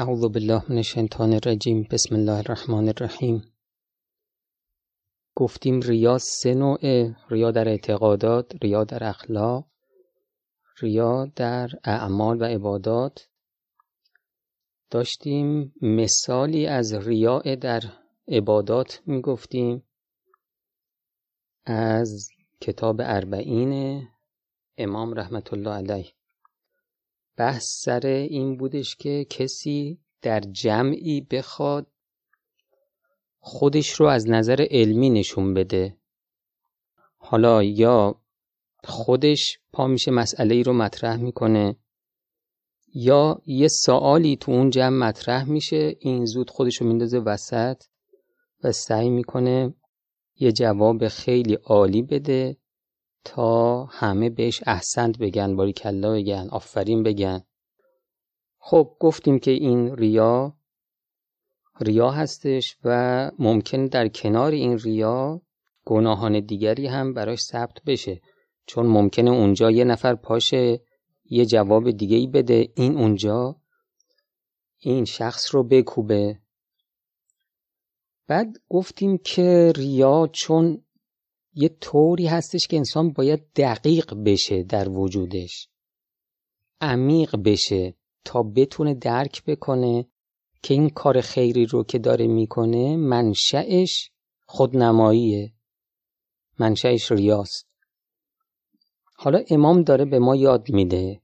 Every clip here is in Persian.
اعوذ بالله من الشیطان الرجیم. بسم الله الرحمن الرحیم. گفتیم ریا سه نوعه ریا در اعتقادات ریا در اخلاق ریا در اعمال و عبادات. داشتیم مثالی از ریاء در عبادات می‌گفتیم. از کتاب اربعین امام رحمت الله علیه. بحث سر این بودش که کسی در جمعی بخواد خودش رو از نظر علمی نشون بده. حالا یا خودش پا میشه مسئله ای رو مطرح می‌کنه یا یه سوالی تو اون جمع مطرح میشه این زود خودش رو میندازه وسط و سعی می‌کنه یه جواب خیلی عالی بده. تا همه بهش احسنت بگن باری کلا بگن آفرین بگن. خب گفتیم که این ریا ریا هستش و ممکن در کنار این ریا گناهان دیگری هم براش ثبت بشه. چون ممکنه اونجا یه نفر پاشه یه جواب دیگه ای بده. این اونجا این شخص رو بکوبه. بعد گفتیم که ریا چون یه طوری هستش که انسان باید دقیق بشه در وجودش. عمیق بشه تا بتونه درک بکنه که این کار خیری رو که داره می‌کنه منشأش خودنماییه. منشأش ریاست. حالا امام داره به ما یاد میده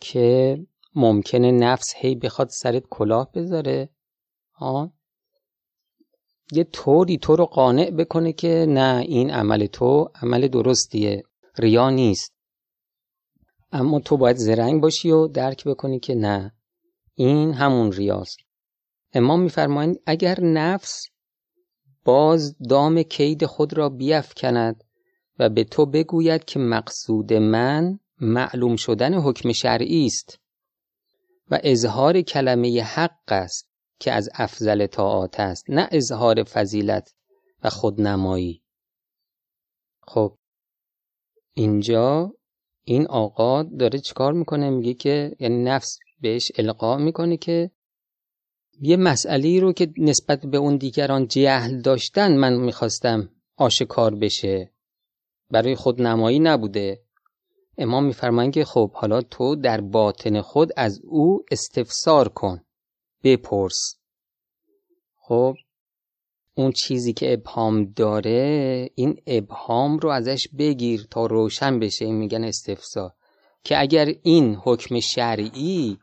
که ممکنه نفس هی بخواد سرت کلاه بذاره. ها یه طوری تو رو قانع بکنه که نه این عمل تو عمل درستیه. ریا نیست. اما تو باید زرنگ باشی و درک بکنی که نه این همون ریاست. امام میفرمایند اگر نفس باز دام کید خود را بیفکند و به تو بگوید که مقصود من معلوم شدن حکم شرعی است و اظهار کلمه حق است که از افضل طاعات است نه اظهار فضیلت و خودنمایی. خب اینجا این آقا داره چیکار می‌کنه؟ میگه که یعنی نفس بهش القا می‌کنه که یه مسئله رو که نسبت به اون دیگران جهل داشتن من می‌خواستم آشکار بشه. برای خود نمایی نبوده. امام میفرمایند که خب حالا تو در باطن خود از او استفسار کن. بپرس. خب اون چیزی که ابهام داره این ابهام رو ازش بگیر تا روشن بشه این میگن استفسار. که اگر این حکم شرعی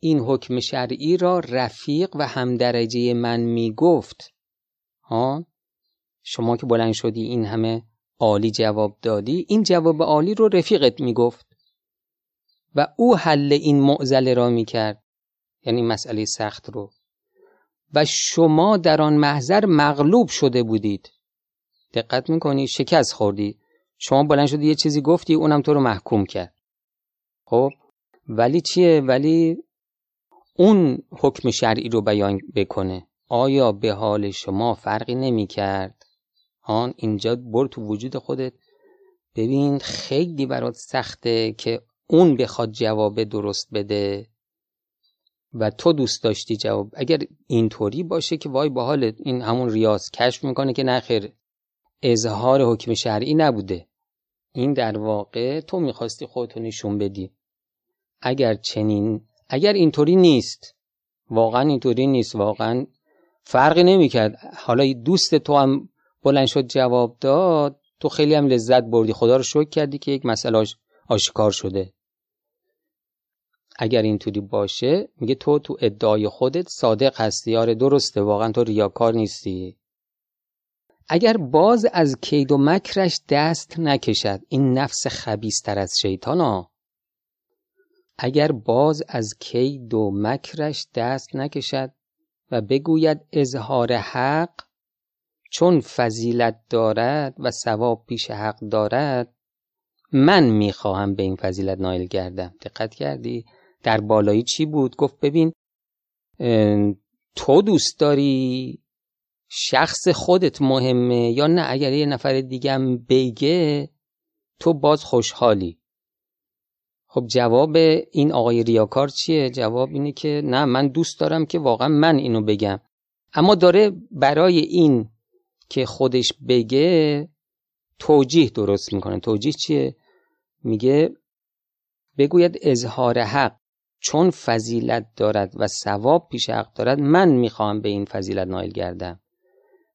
این حکم شرعی را رفیق و همدرجه من می‌گفت ها؟ شما که بلند شدی این همه عالی جواب دادی این جواب عالی رو رفیقت می‌گفت. و او حل این معزله را می‌کرد. یعنی مسئله سخت رو. و شما در آن محضر مغلوب شده بودید. دقت می‌کنی؟ شکست خوردی. شما بلند شدی یه چیزی گفتی اونم تو رو محکوم کرد. خب؟ ولی چیه؟ ولی اون حکم شرعی رو بیان بکنه. آیا به حال شما فرقی نمی کرد آن اینجا برو تو وجود خودت. ببین خیلی برات سخته که اون بخواد جواب درست بده. و تو دوست داشتی جواب اگر اینطوری باشه که وای با این همون ریاض کشف می‌کنه که نخیر اظهار حکم شرعی نبوده. این در واقع تو می‌خواستی خودتو نشون بدی. اگر چنین اگر اینطوری نیست واقعا اینطوری نیست واقعا فرقی نمی‌کرد. حالا دوست تو هم بلند شد جواب داد تو خیلی هم لذت بردی. خدا رو شکر کردی که یک مسئله آشکار شده. اگر اینطوری باشه میگه تو تو ادعای خودت صادق هستی. آره درسته. واقعا تو ریاکار نیستی. اگر باز از کید و مکرش دست نکشد این نفس خبیستر از شیطان ها اگر باز از کید و مکرش دست نکشد و بگوید اظهار حق چون فضیلت دارد و ثواب پیش حق دارد من می‌خواهم به این فضیلت نایل گردم. دقت کردی؟ در بالایی چی بود؟ گفت ببین تو دوست داری شخص خودت مهمه یا نه؟ اگر یه نفر دیگه بگه تو باز خوشحالی. خب جواب این آقای ریاکار چیه؟ جواب اینه که نه من دوست دارم که واقعا من اینو بگم. اما داره برای این که خودش بگه توجیه درست می‌کنه. توجیه چیه؟ میگه بگوید اظهار حق. چون فضیلت دارد و ثواب پیش حق دارد من می‌خواهم به این فضیلت نایل گردم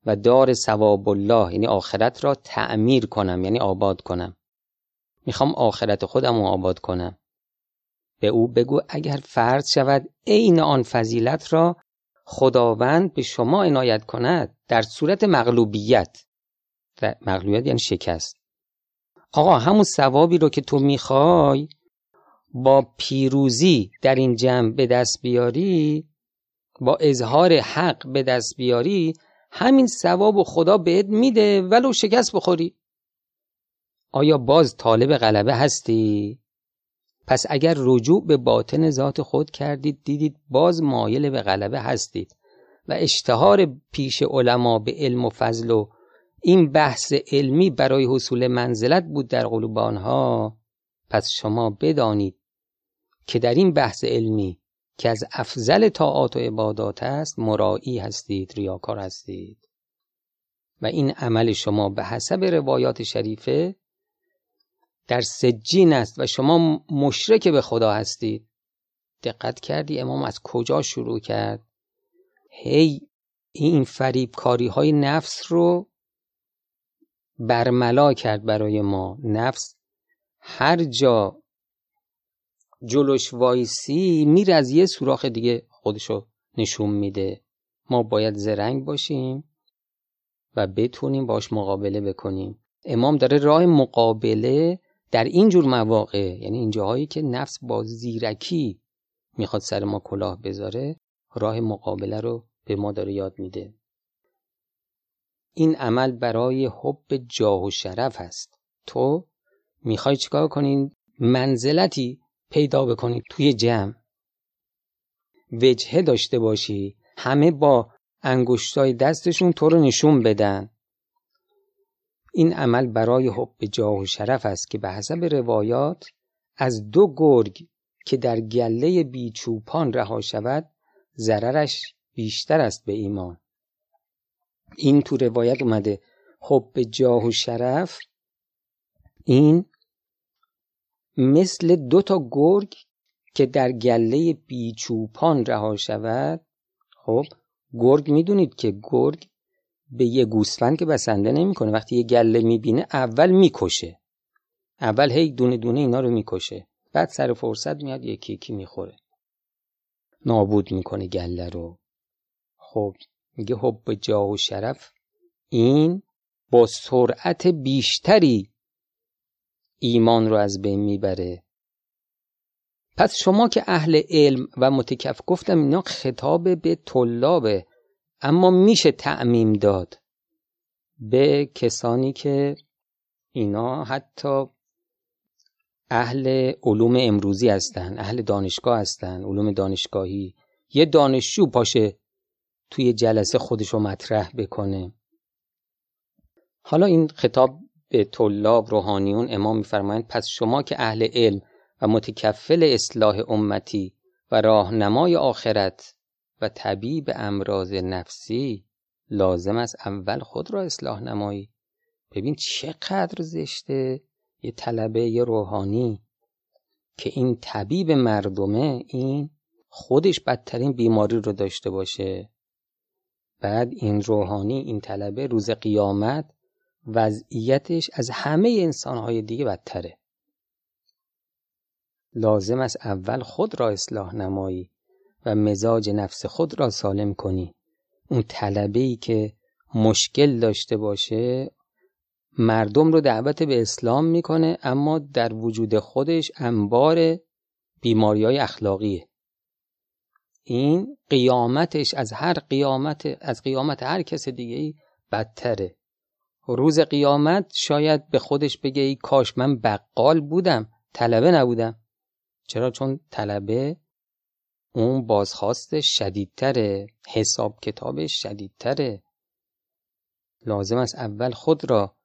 و دار ثواب الله یعنی آخرت را تعمیر کنم یعنی آباد کنم. می‌خوام آخرت خودم رو آباد کنم. به او بگو اگر فرض شود عین آن فضیلت را خداوند به شما عنایت کند در صورت مغلوبیت. مغلوبیت یعنی شکست. آقا همون ثوابی رو که تو می‌خوای با پیروزی در این جمع به دست بیاری با اظهار حق به دست بیاری همین ثواب و خدا بهت میده ولو شکست بخوری آیا باز طالب غلبه هستی؟ پس اگر رجوع به باطن ذات خود کردید دیدید باز مایل به غلبه هستید و اشتهار پیش علما به علم و فضل و این بحث علمی برای حصول منزلت بود در قلوب آنها پس شما بدانید که در این بحث علمی که از افضل طاعات و عبادات است مرایی هستید ریاکار هستید. و این عمل شما به حسب روایات شریفه در سجین است و شما مشرک به خدا هستید. دقت کردی امام از کجا شروع کرد؟ هی این فریبکاری های نفس رو برملا کرد برای ما. نفس هر جا جلوش وایسی میره از یه سوراخ دیگه خودشو نشون میده. ما باید زرنگ باشیم و بتونیم باش مقابله بکنیم. امام داره راه مقابله در این جور مواقع یعنی این جاهایی که نفس با زیرکی می‌خواد سر ما کلاه بذاره راه مقابله رو به ما داره یاد میده. این عمل برای حب جاه و شرف هست. تو می‌خوای چیکار کنین منزلتی پیدا بکنی توی جمع. وجهه داشته باشی. همه با انگشتای دستشون تو رو نشون بدن. این عمل برای حب جاه و شرف است که به حسب روایات از دو گرگ که در گله بیچوپان رها شود ضررش بیشتر است به ایمان. این تو روایت اومده حب جاه و شرف. این مثل دو تا گرگ که در گله بیچوپان رها شود. خب گرگ می‌دونید که گرگ به یه گوسفند که بسنده نمی‌کنه وقتی یه گله می‌بینه اول می‌کشه. اول هی دونه دونه اینا رو می‌کشه. بعد سر فرصت میاد یکی یکی می‌خوره. نابود می‌کنه گله رو. خب میگه حب جاه و شرف. این با سرعت بیشتری ایمان رو از بین می‌بره. پس شما که اهل علم و متکف گفتم اینا خطاب به طلابه اما میشه تعمیم داد به کسانی که اینا حتی اهل علوم امروزی هستن اهل دانشگاه هستن علوم دانشگاهی. یه دانشجو پاشه توی جلسه خودشو مطرح بکنه. حالا این خطاب به طلاب روحانیون امام میفرمایند پس شما که اهل علم و متکفل اصلاح امتی و راهنمای آخرت و طبیب امراض نفسی لازم است اول خود را اصلاح نمایی. ببین چقدر زشته یه طلبه یه روحانی که این طبیب مردمه این خودش بدترین بیماری رو داشته باشه. بعد این روحانی این طلبه روز قیامت وضعیتش از همه انسانهای دیگه بدتره. لازم است اول خود را اصلاح نمایی و مزاج نفس خود را سالم کنی. اون طلبه ای که مشکل داشته باشه مردم رو دعوت به اسلام می‌کنه اما در وجود خودش انبار بیماری های اخلاقیه. این قیامتش از هر قیامت از قیامت هر کس دیگه ای بدتره. روز قیامت شاید به خودش بگه ای کاش من بقال بودم طلبه نبودم. چرا؟ چون طلبه اون بازخواست شدیدتره حساب کتابش شدیدتره. لازم است اول خود را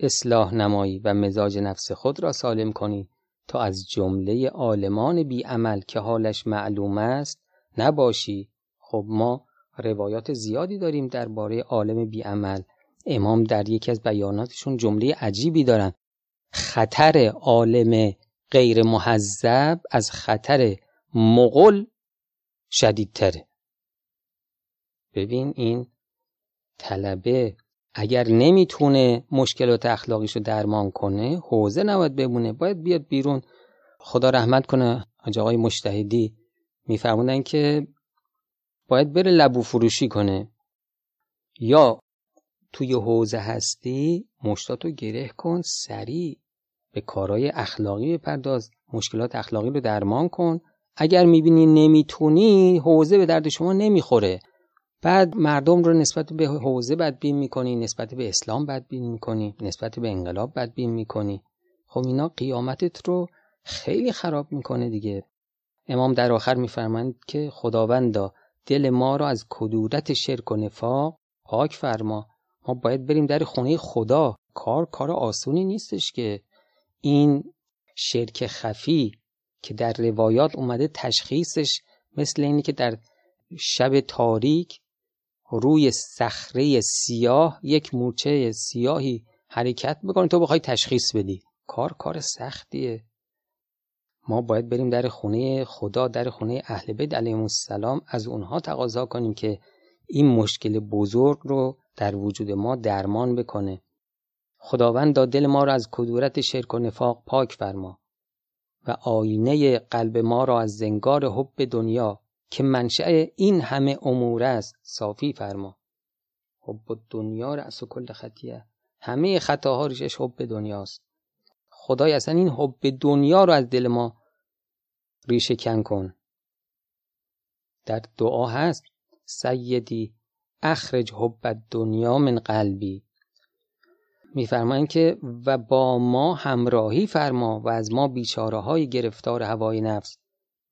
اصلاح نمایی و مزاج نفس خود را سالم کنی تا از جمله عالمان بی عمل که حالش معلوم است نباشی. خب ما روایات زیادی داریم درباره عالم بی عمل امام در یکی از بیاناتشون جمله عجیبی دارن. خطر عالم غیر محذب از خطر مغل شدیدتره. ببین این طلبه اگر نمی‌تونه مشکلات اخلاقیشو درمان کنه حوزه نباید بمونه باید بیاد بیرون. خدا رحمت کنه آقای مشتهدی میفرمودن که باید بره لبو فروشی کنه. یا توی حوزه هستی مشتاتو گره کن سریع. به کارهای اخلاقی بپرداز مشکلات اخلاقی رو درمان کن. اگر می‌بینی نمی‌تونی حوزه به درد شما نمی‌خوره. بعد مردم رو نسبت به حوزه بدبین می‌کنی نسبت به اسلام بدبین می‌کنی نسبت به انقلاب بدبین می‌کنی. خب اینا قیامتت رو خیلی خراب می‌کنه دیگه. امام در آخر میفرمند که خداوندا دل ما رو از کدورت شرک و نفاق پاک فرما. ما باید بریم در خونه خدا. کار کار آسونی نیستش که. این شرک خفی که در روایات اومده تشخیصش مثل اینی که در شب تاریک روی صخره سیاه یک مورچه سیاهی حرکت بکنه تو بخوای تشخیص بدی. کار کار سختیه. ما باید بریم در خونه خدا در خونه اهل بیت علیهم السلام از اونها تقاضا کنیم که این مشکل بزرگ رو در وجود ما درمان بکنه. خداوند دل ما را از کدورت شرک و نفاق پاک فرما و آینه قلب ما را از زنگار حب دنیا که منشأ این همه امور است صافی فرما. حب دنیا رأس و کل خطیه. همه خطاها ریشش حب دنیاست خدای اصلا این حب دنیا رو از دل ما ریشه کن کن. در دعا هست سیدی اخرج حب دنیا من قلبی. میفرمایند که و با ما همراهی فرما و از ما بیچاره های گرفتار هوای نفس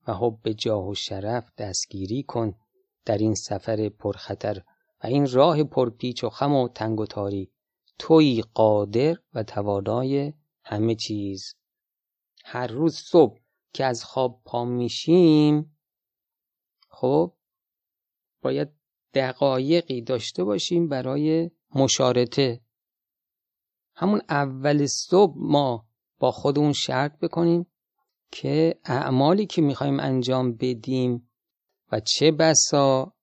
و حب جاه و شرف دستگیری کن در این سفر پرخطر و این راه پرپیچ و خم و تنگ و تاری. توی قادر و توانای همه چیز. هر روز صبح که از خواب پا میشیم خب باید دقایقی داشته باشیم برای مشارطه. همون اول صبح ما با خودمون شرط بکنیم که اعمالی که می‌خوایم انجام بدیم و چه بسا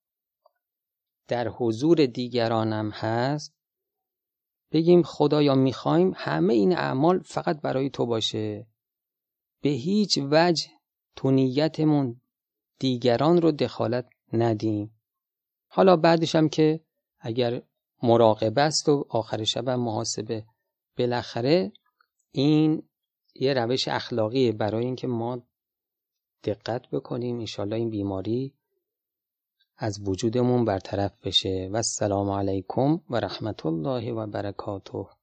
در حضور دیگرانم هست بگیم خدایا می‌خوایم همه این اعمال فقط برای تو باشه. به هیچ وجه تو نیتمون دیگران رو دخالت ندیم. حالا بعدش هم که اگر مراقبه است و آخر شب محاسبه بالاخره این یه روش اخلاقیه برای اینکه ما دقت بکنیم انشالله این بیماری از وجودمون برطرف بشه. و السلام علیکم و رحمت الله و برکاته.